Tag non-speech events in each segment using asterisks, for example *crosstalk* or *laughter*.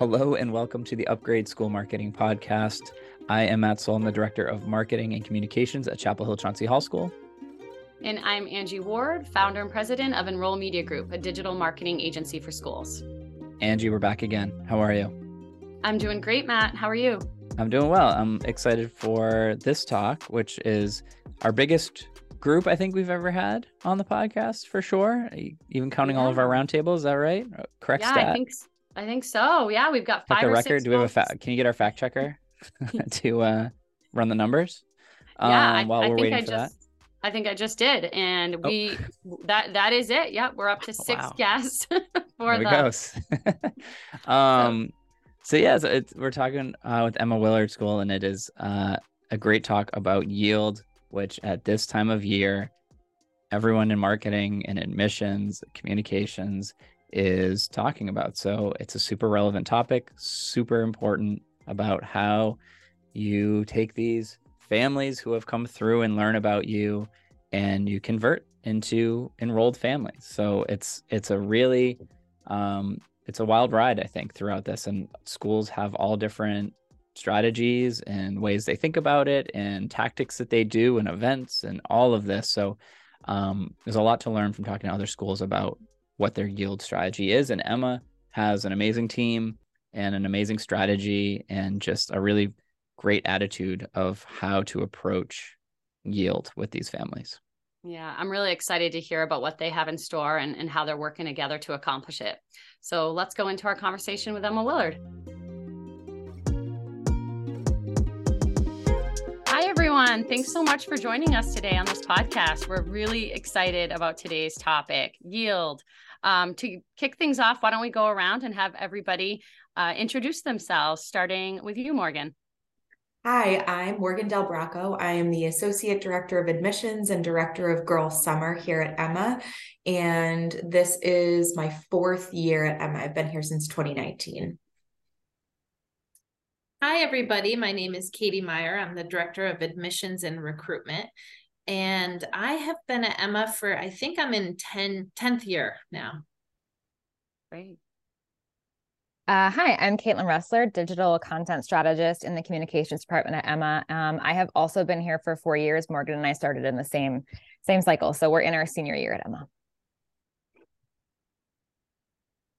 Hello and welcome to the Upgrade School Marketing Podcast. I am Matt Soule, I'm the Director of Marketing and Communications at Chapel Hill Chauncy Hall School. And I'm Angie Ward, founder and president of Enroll Media Group, a digital marketing agency for schools. Angie, we're back again. How are you? I'm doing great, Matt. How are you? I'm doing well. I'm excited for this talk, which is our biggest group I think we've ever had on the podcast for sure. Even counting yeah. all of our roundtables, is that right? Correct yeah, stat? I think I think so. Yeah, we've got five. Check the record. Do we have a fact? Can you get our fact checker *laughs* *laughs* to uh, run the numbers? Yeah, um, while I we're waiting I for just, that. I think I just did, and oh. we oh. that that is it. Yep, we're up to *laughs* six wow. guests for there the. goes. um, so, so yeah, so we're talking uh, with Emma Willard School, and it is uh, a great talk about yield, which at this time of year, everyone in marketing and admissions, communications is talking about. So it's a super relevant topic, super important about how you take these families who have come through and learn about you and you convert into enrolled families. So it's it's a really um, it's a wild ride, I think, throughout this. And schools have all different strategies and ways they think about it and tactics that they do and events and all of this. So um, there's a lot to learn from talking to other schools about what their yield strategy is. And Emma has an amazing team and an amazing strategy and just a really great attitude of how to approach yield with these families. Yeah, I'm really excited to hear about what they have in store and, and how they're working together to accomplish it. So let's go into our conversation with Emma Willard. Everyone. Thanks so much for joining us today on this podcast. We're really excited about today's topic yield. Um, to kick things off, why don't we go around and have everybody uh, introduce themselves, starting with you, Morgan. Hi, I'm Morgan Del Bracco. I am the Associate Director of Admissions and Director of Girls Summer here at Emma. And this is my fourth year at Emma. I've been here since 2019. Hi, everybody. My name is Katie Meyer. I'm the Director of Admissions and Recruitment and I have been at Emma for I think I'm in 10 10th year now. Great. Uh, hi, I'm Caitlin Ressler, digital content strategist in the communications department at Emma. Um, I have also been here for four years. Morgan and I started in the same same cycle, so we're in our senior year at Emma.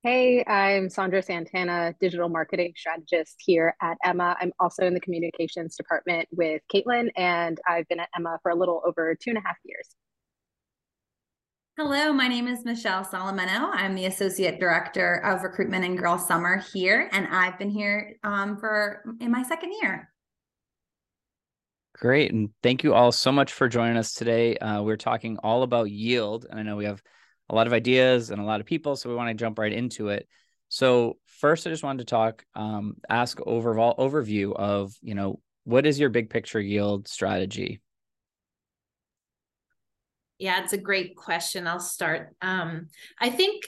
Hey, I'm Sandra Santana, digital marketing strategist here at Emma. I'm also in the communications department with Caitlin, and I've been at Emma for a little over two and a half years. Hello, my name is Michelle Solomeno. I'm the Associate Director of Recruitment and Girl Summer here, and I've been here um, for in my second year. Great. And thank you all so much for joining us today. Uh, we're talking all about yield. And I know we have a lot of ideas and a lot of people, so we want to jump right into it. So first, I just wanted to talk, um, ask overall overview of you know what is your big picture yield strategy. Yeah, it's a great question. I'll start. Um, I think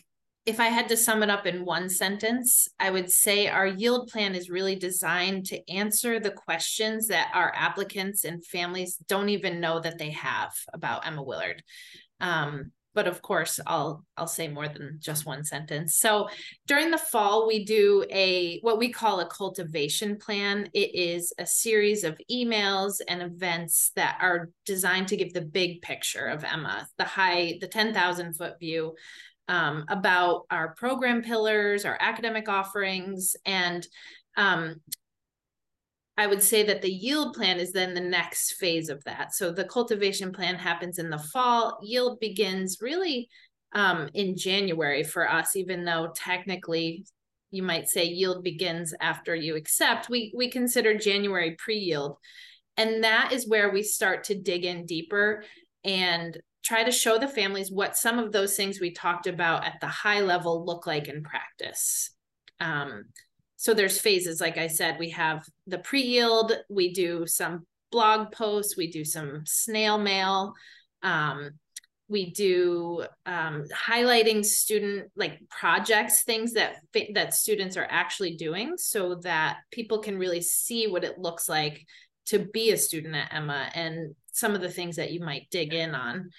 if I had to sum it up in one sentence, I would say our yield plan is really designed to answer the questions that our applicants and families don't even know that they have about Emma Willard. Um, but of course i'll i'll say more than just one sentence. So during the fall we do a what we call a cultivation plan. It is a series of emails and events that are designed to give the big picture of emma the high the 10000 foot view um, about our program pillars our academic offerings and um, I would say that the yield plan is then the next phase of that. So the cultivation plan happens in the fall. Yield begins really um, in January for us, even though technically you might say yield begins after you accept. We we consider January pre-yield, and that is where we start to dig in deeper and try to show the families what some of those things we talked about at the high level look like in practice. Um, so there's phases like i said we have the pre-yield we do some blog posts we do some snail mail um, we do um, highlighting student like projects things that that students are actually doing so that people can really see what it looks like to be a student at emma and some of the things that you might dig in on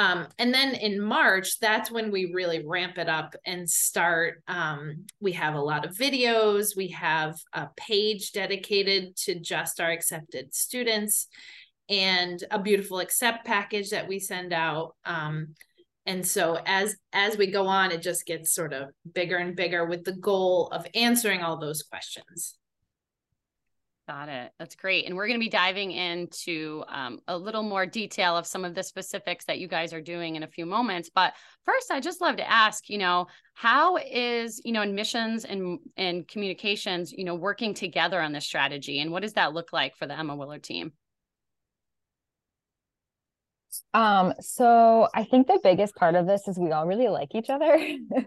Um, and then in March, that's when we really ramp it up and start. Um, we have a lot of videos, we have a page dedicated to just our accepted students, and a beautiful accept package that we send out. Um, and so as as we go on, it just gets sort of bigger and bigger with the goal of answering all those questions. Got it. That's great. And we're going to be diving into um, a little more detail of some of the specifics that you guys are doing in a few moments. But first, I just love to ask, you know, how is, you know, admissions and, and communications, you know, working together on this strategy? And what does that look like for the Emma Willard team? Um, so I think the biggest part of this is we all really like each other.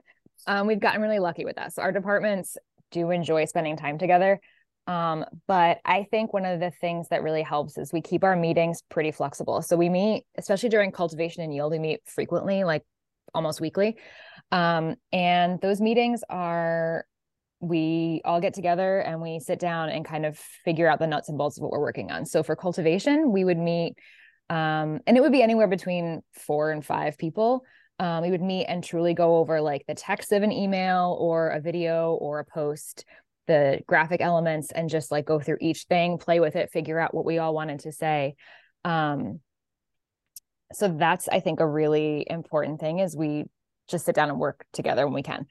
*laughs* um, we've gotten really lucky with that. So our departments do enjoy spending time together. Um, but I think one of the things that really helps is we keep our meetings pretty flexible. So we meet, especially during cultivation and yield, we meet frequently, like almost weekly. Um, and those meetings are we all get together and we sit down and kind of figure out the nuts and bolts of what we're working on. So for cultivation, we would meet um, and it would be anywhere between four and five people. Um, we would meet and truly go over like the text of an email or a video or a post the graphic elements and just like go through each thing, play with it, figure out what we all wanted to say. Um, so that's I think a really important thing is we just sit down and work together when we can.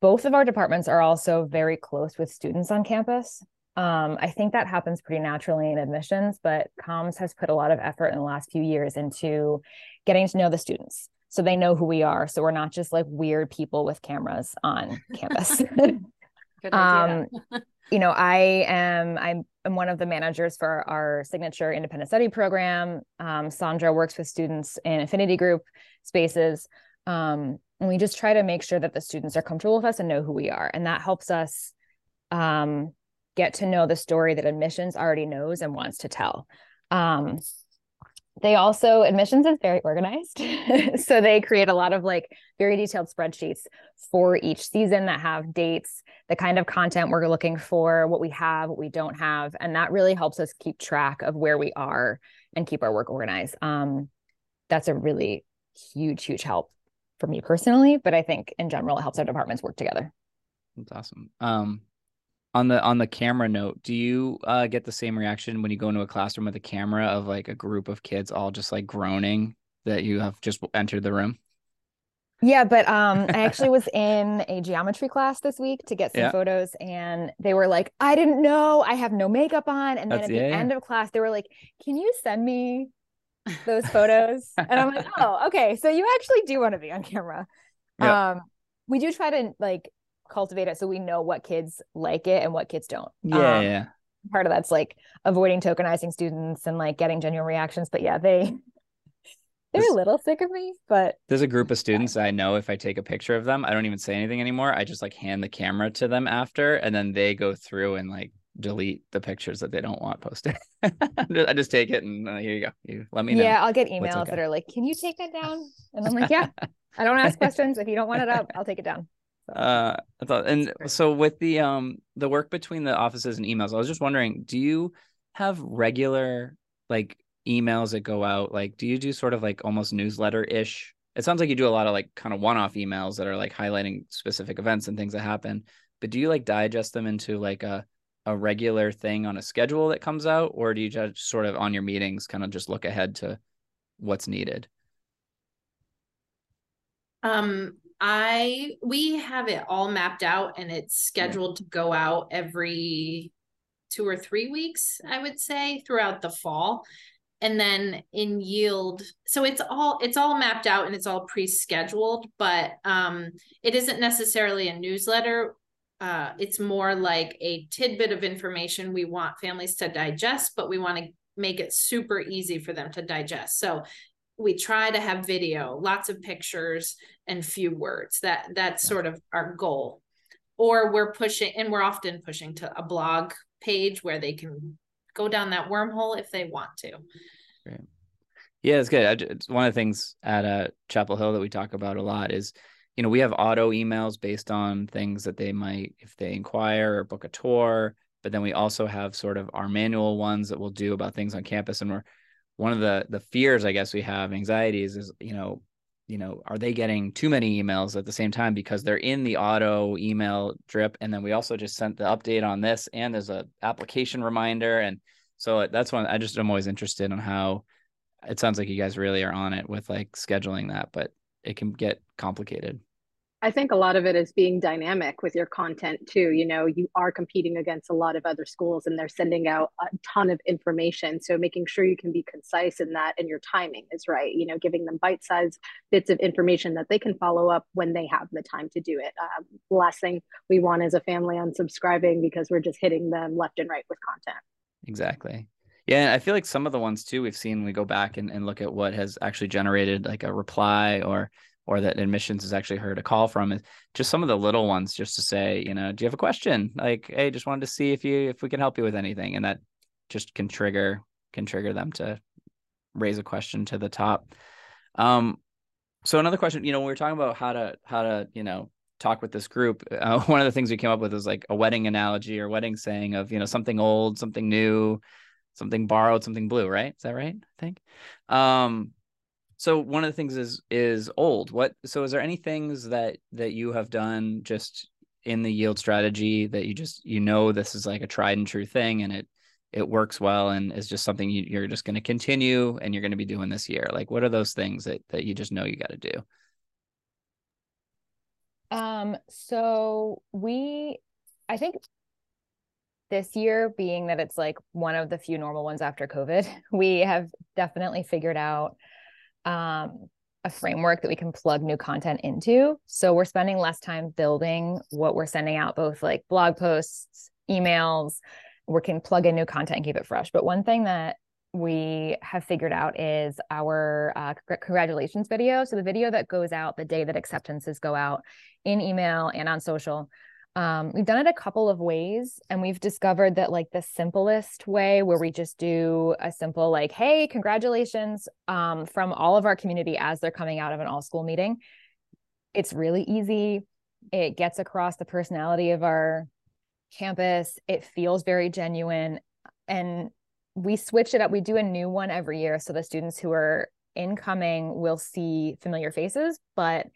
Both of our departments are also very close with students on campus. Um, I think that happens pretty naturally in admissions, but comms has put a lot of effort in the last few years into getting to know the students so they know who we are. So we're not just like weird people with cameras on campus. *laughs* *laughs* Good idea. um, you know, I am I'm, I'm one of the managers for our signature independent study program. Um, Sandra works with students in affinity group spaces. Um, and we just try to make sure that the students are comfortable with us and know who we are. And that helps us um, get to know the story that admissions already knows and wants to tell. Um, they also admissions is very organized. *laughs* So they create a lot of like very detailed spreadsheets for each season that have dates the kind of content we're looking for what we have what we don't have and that really helps us keep track of where we are and keep our work organized. Um, that's a really huge huge help for me personally but i think in general it helps our departments work together. That's awesome. Um, on the on the camera note do you uh, get the same reaction when you go into a classroom with a camera of like a group of kids all just like groaning that you have just entered the room? Yeah but um i *laughs* actually was in a geometry class this week to get some Yeah. photos and they were like i didn't know. I have no makeup on. And then That's- at the yeah, yeah. end of class they were like can you send me those photos? And i'm like *laughs* oh okay. So you actually do want to be on camera. Um we do try to like cultivate it so we know what kids like it and what kids don't yeah Um, yeah part of that's like avoiding tokenizing students and like getting genuine reactions but yeah they *laughs* they're This- a little sick of me but there's a group of students I know if I take a picture of them, I don't even say anything anymore. I just like hand the camera to them after, and then they go through and like delete the pictures that they don't want posted. *laughs* I just take it and uh, here you go. You let me know. yeah i'll get emails okay. that are like can you take that down and i'm like *laughs* yeah i don't ask questions if you don't want it up i'll take it down Uh, I thought, and so with the um the work between the offices and emails, I was just wondering, do you have regular like emails that go out? Like, do you do sort of like almost newsletter ish? It sounds like you do a lot of like kind of one off emails that are like highlighting specific events and things that happen. But do you like digest them into like a a regular thing on a schedule that comes out, or do you just sort of on your meetings kind of just look ahead to what's needed? Um, I we have it all mapped out and it's scheduled to go out every two or three weeks, I would say, throughout the fall. And then in yield, so it's all it's all mapped out and it's all pre-scheduled, but um it isn't necessarily a newsletter. Uh it's more like a tidbit of information we want families to digest, but we want to make it super easy for them to digest. So we try to have video, lots of pictures and few words. That that's sort of our goal. Or we're pushing and we're often pushing to a blog page where they can go down that wormhole if they want to. Yeah, it's good. It's one of the things at uh, Chapel Hill that we talk about a lot is, you know, we have auto emails based on things that they might, if they inquire or book a tour. But then we also have sort of our manual ones that we'll do about things on campus, and we're one of the the fears I guess we have anxieties is you know you know are they getting too many emails at the same time because they're in the auto email drip? And then we also just sent the update on this and there's a application reminder. And so that's one I just I'm always interested in how it sounds like you guys really are on it with like scheduling that but it can get complicated I think a lot of it is being dynamic with your content too. You know, you are competing against a lot of other schools and they're sending out a ton of information. So making sure you can be concise in that and your timing is right. You know, giving them bite sized bits of information that they can follow up when they have the time to do it. Um, last thing we want is a family unsubscribing because we're just hitting them left and right with content. Exactly. Yeah, I feel like some of the ones too we've seen we go back and, and look at what has actually generated like a reply or or that admissions has actually heard a call from is just some of the little ones just to say you know do you have a question? Like hey just wanted to see if you if we can help you with anything. And that just can trigger can trigger them to raise a question to the top. Um so another question you know were talking about how to how to you know talk with this group *laughs* uh, one of the things we came up with was like a wedding analogy or wedding saying of you know something old something new something borrowed something blue right? Is that right i think? Um so one of the things is is old. What so is there any things that that you have done just in the yield strategy that you just you know this is like a tried and true thing and it it works well and is just something you, you're just going to continue and you're going to be doing this year? Like what are those things that that you just know you got to do? Um so we i think this year being that it's like one of the few normal ones after covid *laughs* we have definitely figured out um, a framework that we can plug new content into. So we're spending less time building what we're sending out, both like blog posts, emails. We can plug in new content and keep it fresh. But one thing that we have figured out is our uh, congratulations video. So the video that goes out the day that acceptances go out in email and on social um, we've done it a couple of ways, and we've discovered that like the simplest way, where we just do a simple like, "Hey, congratulations!" Um, from all of our community as they're coming out of an all school meeting. It's really easy. It gets across the personality of our campus. It feels very genuine, and we switch it up. We do a new one every year, so the students who are incoming will see familiar faces, but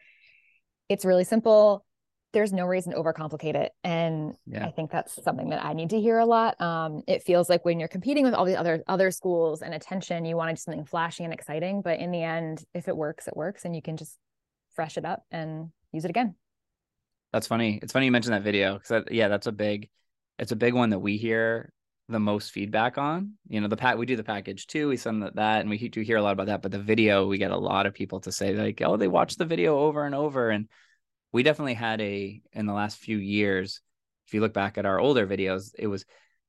it's really simple there's no reason to overcomplicate it. And yeah. i think that's something that i need to hear a lot. Um, it feels like when you're competing with all the other other schools and attention you want to do something flashy and exciting but in the end if it works it works and you can just fresh it up and use it again. That's funny. It's funny you mentioned that video because that, yeah that's a big it's a big one that we hear the most feedback on. You know the pack we do the package too we send that and we do hear a lot about that but the video we get a lot of people to say like oh they watch the video over and over and we definitely had a in the last few years if you look back at our older videos it was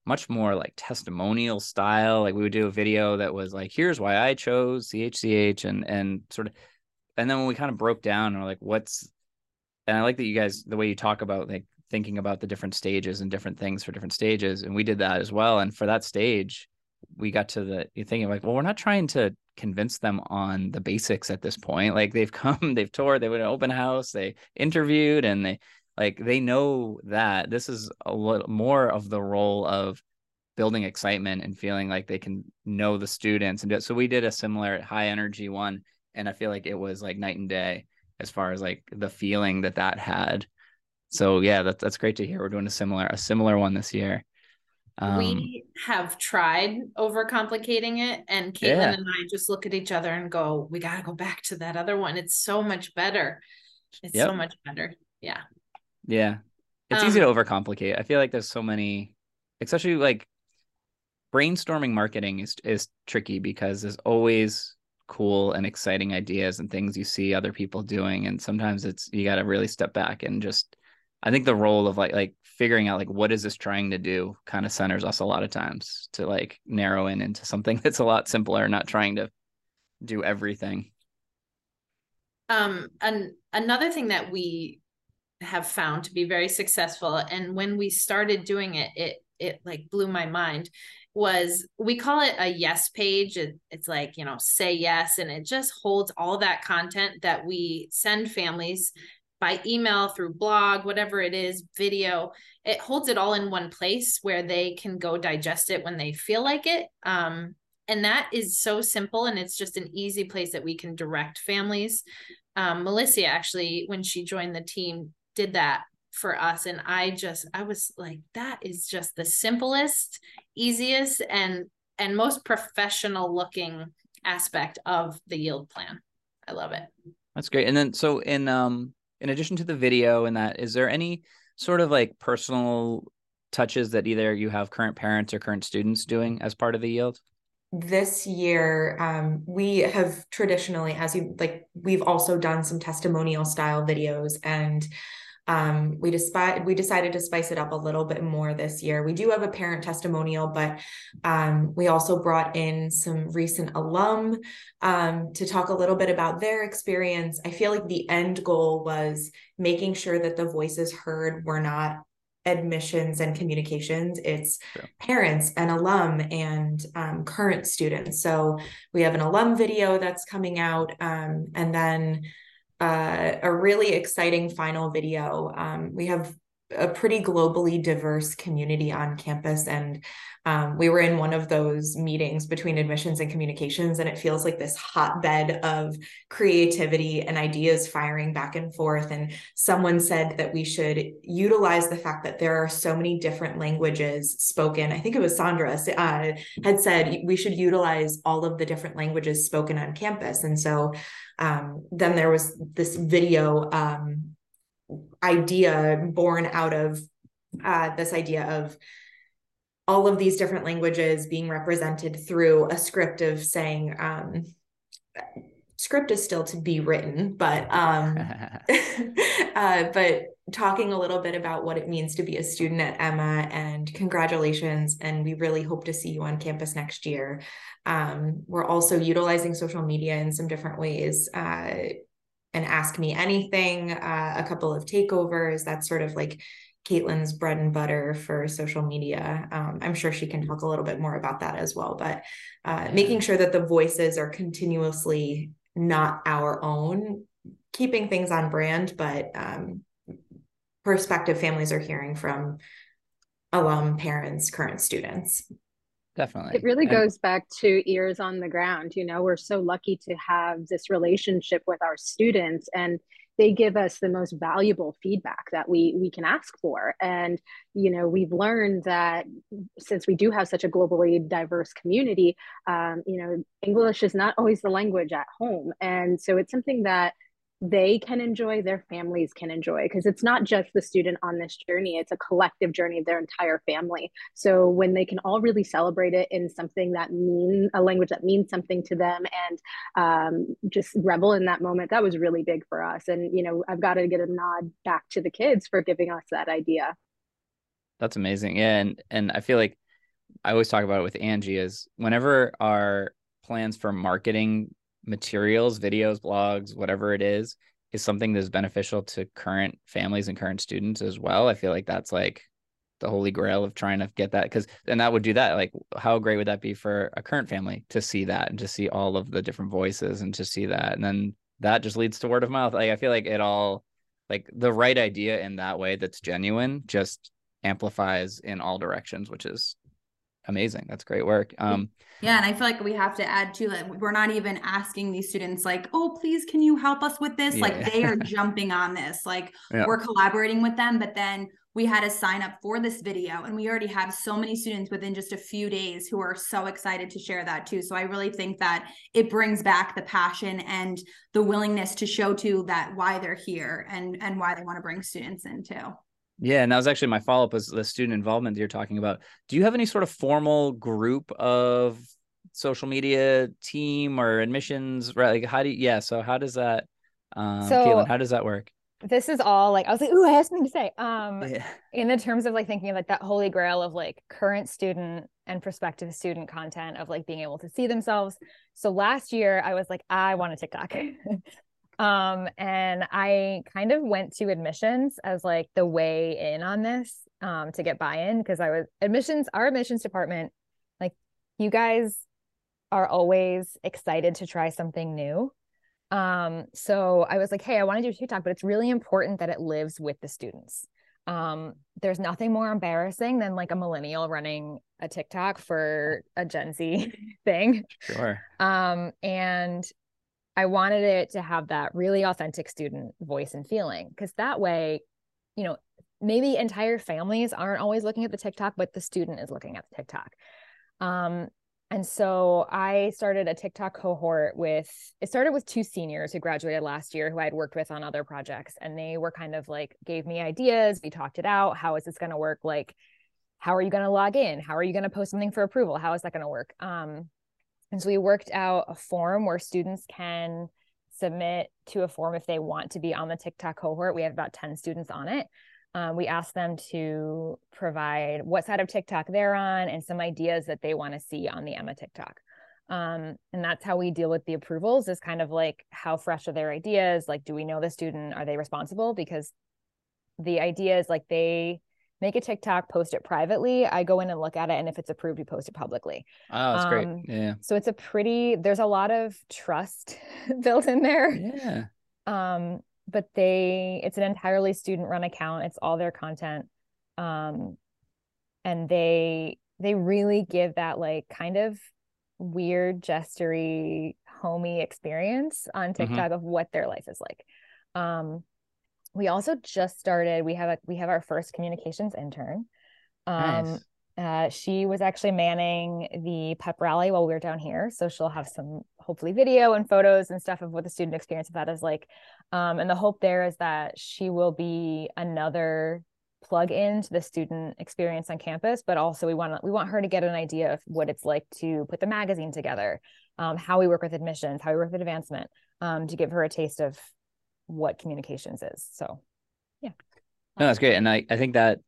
much more like testimonial style. Like we would do a video that was like here's why i chose chch and and sort of and then when we kind of broke down and we're like what's and i like that you guys the way you talk about like thinking about the different stages and different things for different stages and we did that as well and for that stage we got to the you thinking like well we're not trying to convince them on the basics at this point. Like they've *laughs* come, they've toured, they went to open house, they interviewed, and they like they know that this is a little more of the role of building excitement and feeling like they can know the students and do it. So we did a similar high energy one, and I feel like it was like night and day as far as like the feeling that that had. So yeah, that's that's great to hear. We're doing a similar a similar one this year. Um, we have tried overcomplicating it, and Caitlin yeah. and I just look at each other and go, "We got to go back to that other one. It's so much better. It's yep. so much better." Yeah. Yeah, it's um, easy to overcomplicate. I feel like there's so many, especially like brainstorming marketing is is tricky because there's always cool and exciting ideas and things you see other people doing, and sometimes it's you got to really step back and just. I think the role of like like figuring out like what is this trying to do kind of centers us a lot of times to like narrow in into something *laughs* that's a lot simpler not trying to do everything. Um and another thing that we have found to be very successful and when we started doing it it it like blew my mind was we call it a yes page. It, it's like you know say yes and it just holds all that content that we send families by email, through blog, whatever it is, video. It holds it all in one place where they can go digest it when they feel like it. Um, and that is so simple and it's just an easy place that we can direct families um, melissa actually when she joined the team did that for us and i just i was like that is just the simplest easiest and and most professional looking aspect of the yield plan i love it that's great and then so in um in addition to the video and that is there any sort of like personal touches that either you have current parents or current students doing as part of the yield? This year um, we have traditionally as you like we've also done some testimonial style videos and um, we despite we decided to spice it up a little bit more this year. We do have a parent testimonial, but um, we also brought in some recent alum um, to talk a little bit about their experience. I feel like the end goal was making sure that the voices heard were not admissions and communications it's yeah. parents and alum and um, current students so we have an alum video that's coming out um, and then uh, a really exciting final video. Um, we have a pretty globally diverse community on campus. And um, we were in one of those meetings between admissions and communications and it feels like this hotbed of creativity and ideas firing back and forth. And someone said that we should utilize the fact that there are so many different languages spoken. I think it was sandra uh, had said we should utilize all of the different languages spoken on campus. And so um, then there was this video um, idea born out of uh, this idea of all of these different languages being represented through a script of saying um, script is still to be written but um, *laughs* *laughs* uh, but talking a little bit about what it means to be a student at emma and congratulations and we really hope to see you on campus next year. Um, we're also utilizing social media in some different ways. Uh, and ask me anything, uh, a couple of takeovers. That's sort of like Caitlin's bread and butter for social media. Um, I'm sure she can talk a little bit more about that as well. But uh, making sure that the voices are continuously not our own, keeping things on brand, but um, prospective families are hearing from alum parents, current students. Definitely. It really and- goes back to ears on the ground. You know, we're so lucky to have this relationship with our students and they give us the most valuable feedback that we we can ask for and you know we've learned that since we do have such a globally diverse community um, you know english is not always the language at home and so it's something that they can enjoy, their families can enjoy, because it's not just the student on this journey, it's a collective journey of their entire family. So when they can all really celebrate it in something that mean a language that means something to them and um, just revel in that moment, that was really big for us. And, you know, I've got to get a nod back to the kids for giving us that idea. That's amazing. Yeah. And, and I feel like I always talk about it with Angie is whenever our plans for marketing materials, videos, blogs, whatever it is, is something that's beneficial to current families and current students as well. I feel like that's like the holy grail of trying to get that because and that would do that. Like how great would that be for a current family to see that and to see all of the different voices and to see that? And then that just leads to word of mouth. Like i feel like it all like the right idea in that way that's genuine just amplifies in all directions which is amazing that's great work um yeah, and I feel like we have to add to that. We're not even asking these students like, "Oh, please, can you help us with this?" Yeah. Like they are *laughs* jumping on this. Like yeah. we're collaborating with them, but then we had to sign up for this video and we already have so many students within just a few days who are so excited to share that too so i really think that it brings back the passion and the willingness to show to that why they're here and and why they want to bring students in too yeah, and that was actually my follow up was the student involvement you're talking about. Do you have any sort of formal group of social media team or admissions? Right, like how do you, yeah? So how does that, um, so, Caitlin, how does that work? This is all like I was like, ooh, I have something to say. Um, yeah. in the terms of like thinking of like that holy grail of like current student and prospective student content of like being able to see themselves. So last year I was like, I want a TikTok. *laughs* Um, and I kind of went to admissions as like the way in on this um, to get buy-in because I was admissions, our admissions department, like you guys are always excited to try something new. Um, so I was like, hey, I want to do TikTok, but it's really important that it lives with the students. Um, there's nothing more embarrassing than like a millennial running a TikTok for a Gen Z *laughs* thing. Sure. Um, and I wanted it to have that really authentic student voice and feeling because that way, you know, maybe entire families aren't always looking at the TikTok, but the student is looking at the TikTok. Um, and so I started a TikTok cohort with, it started with two seniors who graduated last year who I had worked with on other projects. And they were kind of like, gave me ideas. We talked it out. How is this going to work? Like, how are you going to log in? How are you going to post something for approval? How is that going to work? Um, and so we worked out a form where students can submit to a form if they want to be on the TikTok cohort. We have about 10 students on it um, we asked them to provide what side of TikTok they're on and some ideas that they want to see on the Emma TikTok. Um, and that's how we deal with the approvals is kind of like how fresh are their ideas? Like, do we know the student? Are they responsible? Because the idea is like they make a TikTok, post it privately. I go in and look at it. And if it's approved, we post it publicly. Oh, that's um, great. Yeah. So it's a pretty, there's a lot of trust *laughs* built in there. Yeah. Um, but they it's an entirely student run account it's all their content um and they they really give that like kind of weird gestury homey experience on mm-hmm. TikTok mm-hmm. of what their life is like um we also just started we have a we have our first communications intern um nice. Uh, she was actually manning the pep rally while we were down here. So she'll have some hopefully video and photos and stuff of what the student experience of that is like. Um, and the hope there is that she will be another plug into the student experience on campus, but also we want we want her to get an idea of what it's like to put the magazine together, um, how we work with admissions, how we work with advancement, um, to give her a taste of what communications is. So, yeah. No, that's great, and I I think that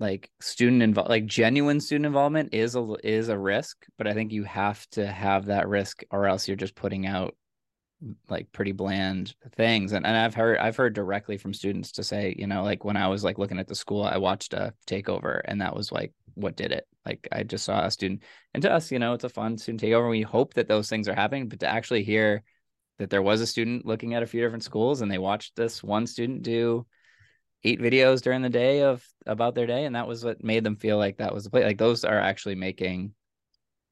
like student involved like genuine student involvement is a is a risk but i think you have to have that risk or else you're just putting out like pretty bland things and, and i've heard i've heard directly from students to say you know like when i was like looking at the school i watched a takeover and that was like what did it like i just saw a student and to us you know it's a fun student takeover we hope that those things are happening but to actually hear that there was a student looking at a few different schools and they watched this one student do eight videos during the day of about their day. And that was what made them feel like that was the play like those are actually making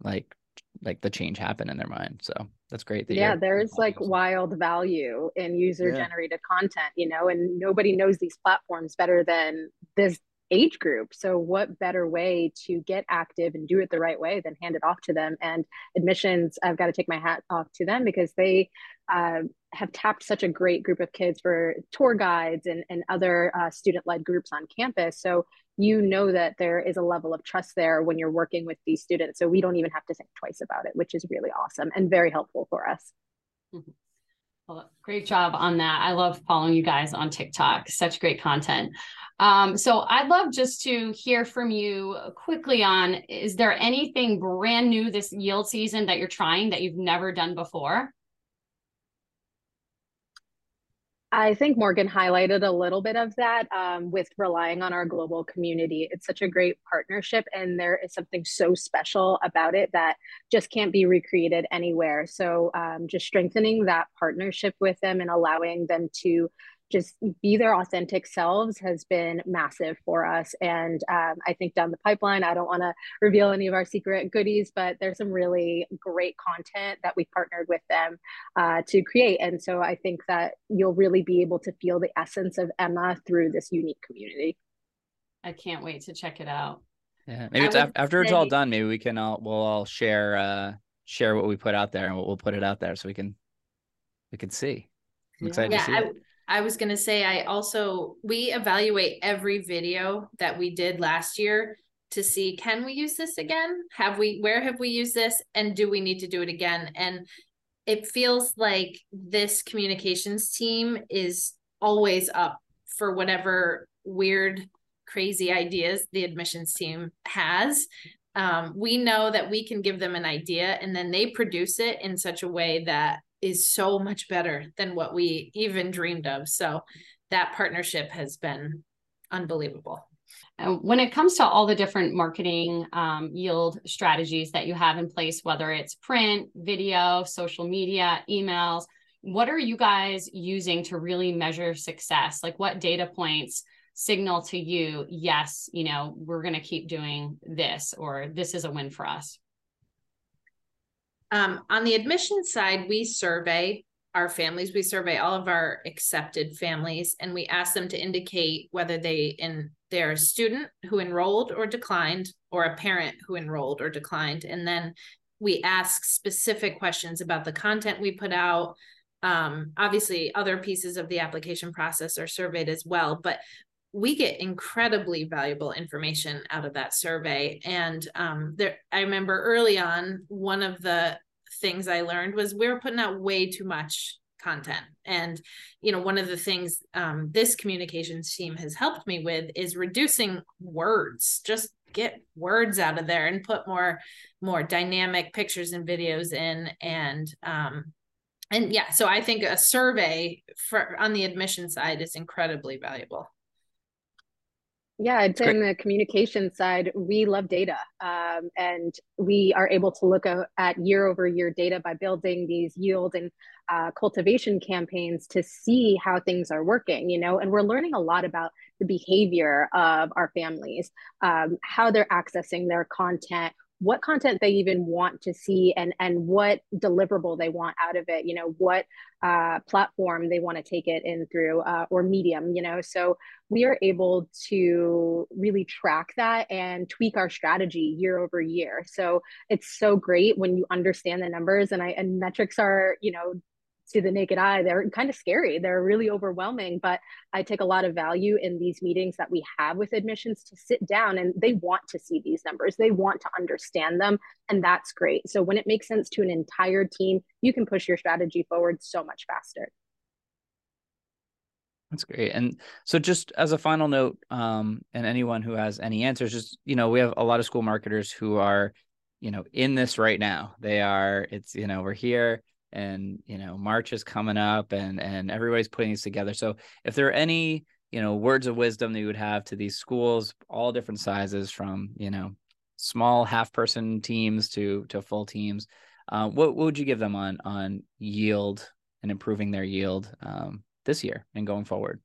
like like the change happen in their mind. So that's great that yeah there's like wild value in user generated yeah. content you know and nobody knows these platforms better than this age group. So, what better way to get active and do it the right way than hand it off to them? And admissions, I've got to take my hat off to them because they uh, have tapped such a great group of kids for tour guides and, and other uh, student led groups on campus. So, you know that there is a level of trust there when you're working with these students. So, we don't even have to think twice about it, which is really awesome and very helpful for us. Mm-hmm. Well, great job on that. I love following you guys on TikTok. Such great content. Um, so I'd love just to hear from you quickly on is there anything brand new this yield season that you're trying that you've never done before? I think Morgan highlighted a little bit of that um, with relying on our global community. It's such a great partnership, and there is something so special about it that just can't be recreated anywhere. So, um, just strengthening that partnership with them and allowing them to just be their authentic selves has been massive for us. And um, I think down the pipeline, I don't want to reveal any of our secret goodies, but there's some really great content that we partnered with them uh, to create. And so I think that you'll really be able to feel the essence of Emma through this unique community. I can't wait to check it out. Yeah, maybe it's after say, it's all done. Maybe we can all we'll all share uh share what we put out there and we'll, we'll put it out there so we can we can see. I'm excited yeah, to see I, it. I was going to say, I also, we evaluate every video that we did last year to see can we use this again? Have we, where have we used this? And do we need to do it again? And it feels like this communications team is always up for whatever weird, crazy ideas the admissions team has. Um, we know that we can give them an idea and then they produce it in such a way that is so much better than what we even dreamed of. So that partnership has been unbelievable. When it comes to all the different marketing um, yield strategies that you have in place, whether it's print, video, social media, emails, what are you guys using to really measure success? Like what data points signal to you, yes, you know, we're going to keep doing this or this is a win for us? Um, on the admission side, we survey our families. We survey all of our accepted families and we ask them to indicate whether they in they're a student who enrolled or declined or a parent who enrolled or declined. And then we ask specific questions about the content we put out. Um, obviously, other pieces of the application process are surveyed as well, but we get incredibly valuable information out of that survey. And um, there, I remember early on, one of the things I learned was we were putting out way too much content. And, you know, one of the things um, this communications team has helped me with is reducing words, just get words out of there and put more, more dynamic pictures and videos in. And, um, and yeah, so I think a survey for on the admission side is incredibly valuable. Yeah, I'd say on the communication side, we love data. Um, and we are able to look at year over year data by building these yield and uh, cultivation campaigns to see how things are working, you know, and we're learning a lot about the behavior of our families, um, how they're accessing their content, what content they even want to see and and what deliverable they want out of it you know what uh, platform they want to take it in through uh, or medium you know? So we are able to really track that and tweak our strategy year over year. So it's so great when you understand the numbers and i and metrics are you know to the naked eye they're kind of scary they're really overwhelming but i take a lot of value in these meetings that we have with admissions to sit down and they want to see these numbers they want to understand them and that's great so when it makes sense to an entire team you can push your strategy forward so much faster that's great. And so just as a final note, um, and anyone who has any answers, just, you know, we have a lot of school marketers who are, you know, in this right now. They are, it's, you know, we're here and you know march is coming up and and everybody's putting these together. So if there are any you know words of wisdom that you would have to these schools all different sizes from you know small half person teams to to full teams uh, what, what would you give them on on yield and improving their yield um, this year and going forward?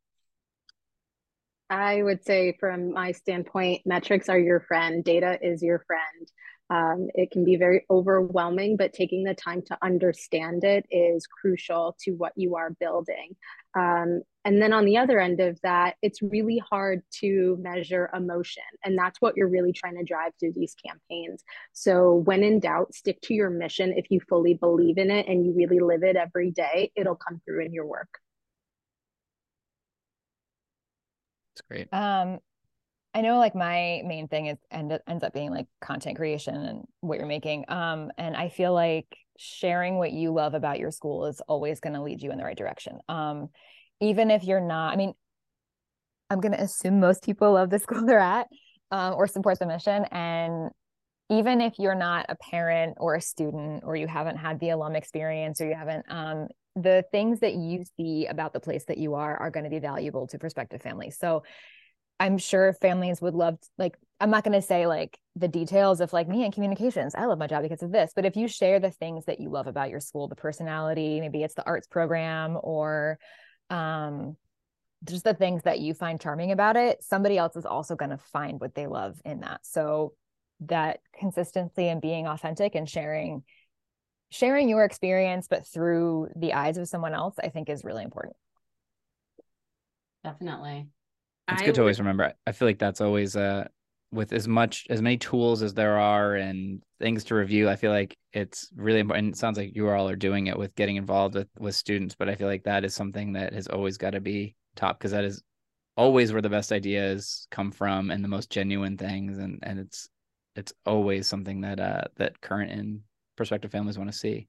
I would say, from my standpoint, metrics are your friend, data is your friend. Um, it can be very overwhelming, but taking the time to understand it is crucial to what you are building. Um, and then on the other end of that, it's really hard to measure emotion. And that's what you're really trying to drive through these campaigns. So, when in doubt, stick to your mission. If you fully believe in it and you really live it every day, it'll come through in your work. That's great. Um, I know like my main thing is end ends up being like content creation and what you're making. Um, and I feel like sharing what you love about your school is always going to lead you in the right direction. Um, even if you're not, I mean, I'm going to assume most people love the *laughs* school they're at um, or support the mission. And even if you're not a parent or a student or you haven't had the alum experience or you haven't, um, the things that you see about the place that you are are going to be valuable to prospective families. So I'm sure families would love to, like I'm not going to say like the details of like me and communications. I love my job because of this, but if you share the things that you love about your school, the personality, maybe it's the arts program or um just the things that you find charming about it, somebody else is also going to find what they love in that. So that consistency and being authentic and sharing sharing your experience but through the eyes of someone else I think is really important. Definitely. It's good to always remember. I feel like that's always uh with as much as many tools as there are and things to review. I feel like it's really important. It sounds like you all are doing it with getting involved with with students, but I feel like that is something that has always got to be top because that is always where the best ideas come from and the most genuine things and and it's it's always something that uh that current and prospective families want to see.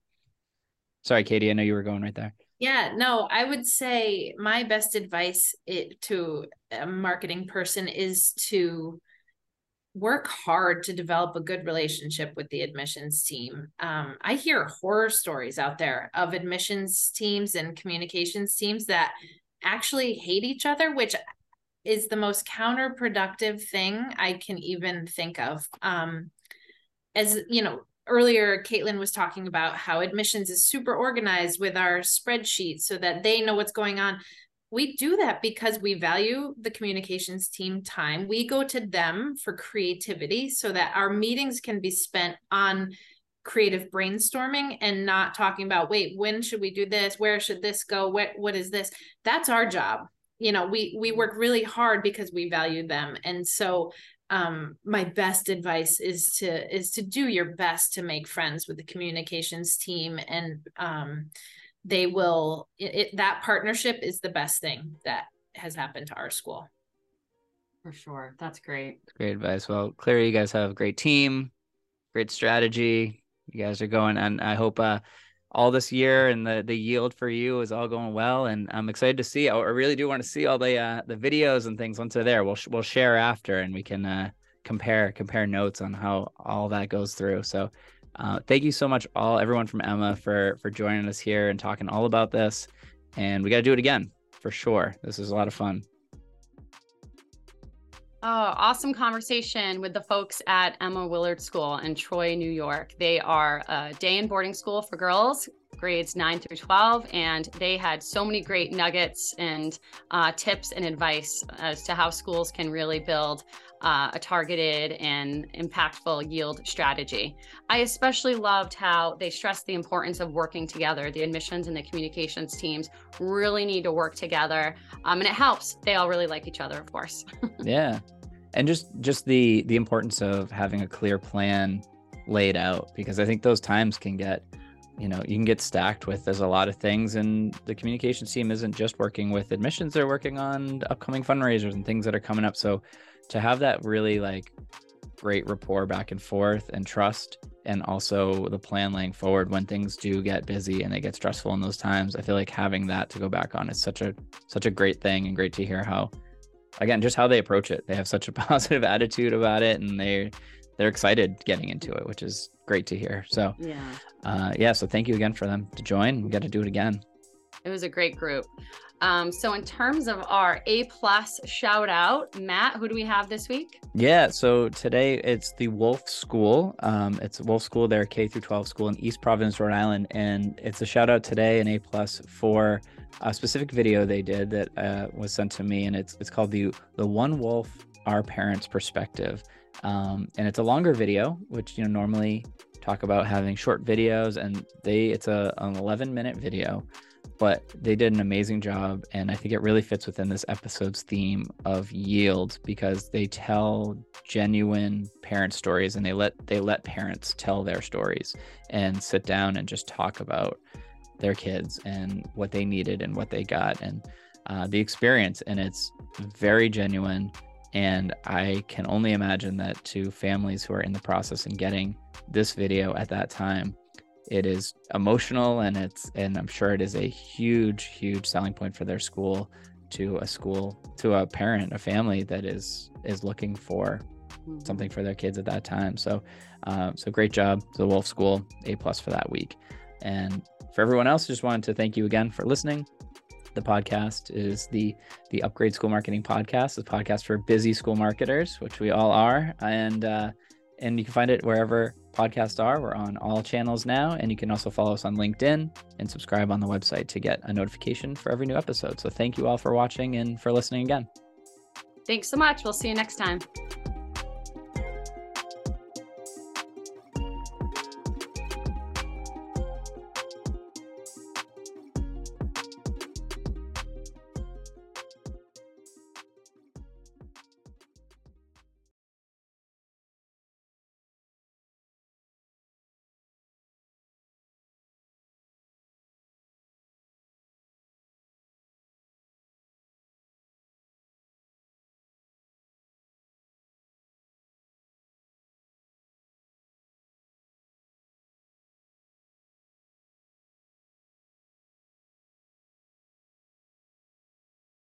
Sorry, Katie, I know you were going right there. Yeah, no, I would say my best advice it, to a marketing person is to work hard to develop a good relationship with the admissions team. Um, I hear horror stories out there of admissions teams and communications teams that actually hate each other, which is the most counterproductive thing I can even think of. Um, as you know, earlier caitlin was talking about how admissions is super organized with our spreadsheet so that they know what's going on. We do that because we value the communications team time. We go to them for creativity so that our meetings can be spent on creative brainstorming and not talking about wait when should we do this? Where should this go? What what is this? That's our job. You know we we work really hard because we value them. And so um, my best advice is to is to do your best to make friends with the communications team and um, they will it, it, that partnership is the best thing that has happened to our school. For sure. That's great. Great advice. Well clearly you guys have a great team great strategy. You guys are going and i hope uh all this year and the the yield for you is all going well and i'm excited to see i really do want to see all the uh the videos and things once they're there we'll we'll share after and we can uh compare compare notes on how all that goes through so uh, thank you so much, all everyone from Emma for for joining us here and talking all about this. And we got to do it again for sure. This is a lot of fun. Oh, awesome conversation with the folks at Emma Willard School in Troy, New York. They are a day in boarding school for girls, grades 9 through 12, and they had so many great nuggets and uh, tips and advice as to how schools can really build uh, a targeted and impactful yield strategy. I especially loved how they stressed the importance of working together. The admissions and the communications teams really need to work together, um, and it helps. They all really like each other, of course. *laughs* yeah, and just just the the importance of having a clear plan laid out because I think those times can get you know you can get stacked with there's a lot of things and the communications team isn't just working with admissions they're working on upcoming fundraisers and things that are coming up. So to have that really like great rapport back and forth and trust and also the plan laying forward when things do get busy and they get stressful in those times i feel like having that to go back on is such a such a great thing and great to hear how again just how they approach it. They have such a *laughs* positive attitude about it and they they're excited getting into it which is great to hear. So yeah. uh yeah so thank you again for them to join. We got to do it again. It was a great group. Um, so in terms of our A plus shout out, Matt, who do we have this week? Yeah, so today it's the Wolf School. Um, it's Wolf School, their K through 12 school in East Providence, Rhode Island, and it's a shout out today, an A plus for a specific video they did that uh, was sent to me, and it's it's called the the One Wolf Our Parents Perspective, um, and it's a longer video, which you know normally talk about having short videos, and they it's a an 11 minute video but they did an amazing job and i think it really fits within this episode's theme of yield because they tell genuine parent stories and they let they let parents tell their stories and sit down and just talk about their kids and what they needed and what they got and uh, the experience and it's very genuine and i can only imagine that to families who are in the process and getting this video at that time it is emotional and it's and i'm sure it is a huge huge selling point for their school to a school to a parent a family that is is looking for mm-hmm. something for their kids at that time. So uh, so great job to the wolf school a plus for that week. And for everyone else just wanted to thank you again for listening the podcast is the the upgrade school marketing podcast the podcast for busy school marketers which we all are and uh, and you can find it wherever podcasts are. We're on all channels now, and you can also follow us on LinkedIn and subscribe on the website to get a notification for every new episode. So thank you all for watching and for listening again. Thanks so much. We'll see you next time.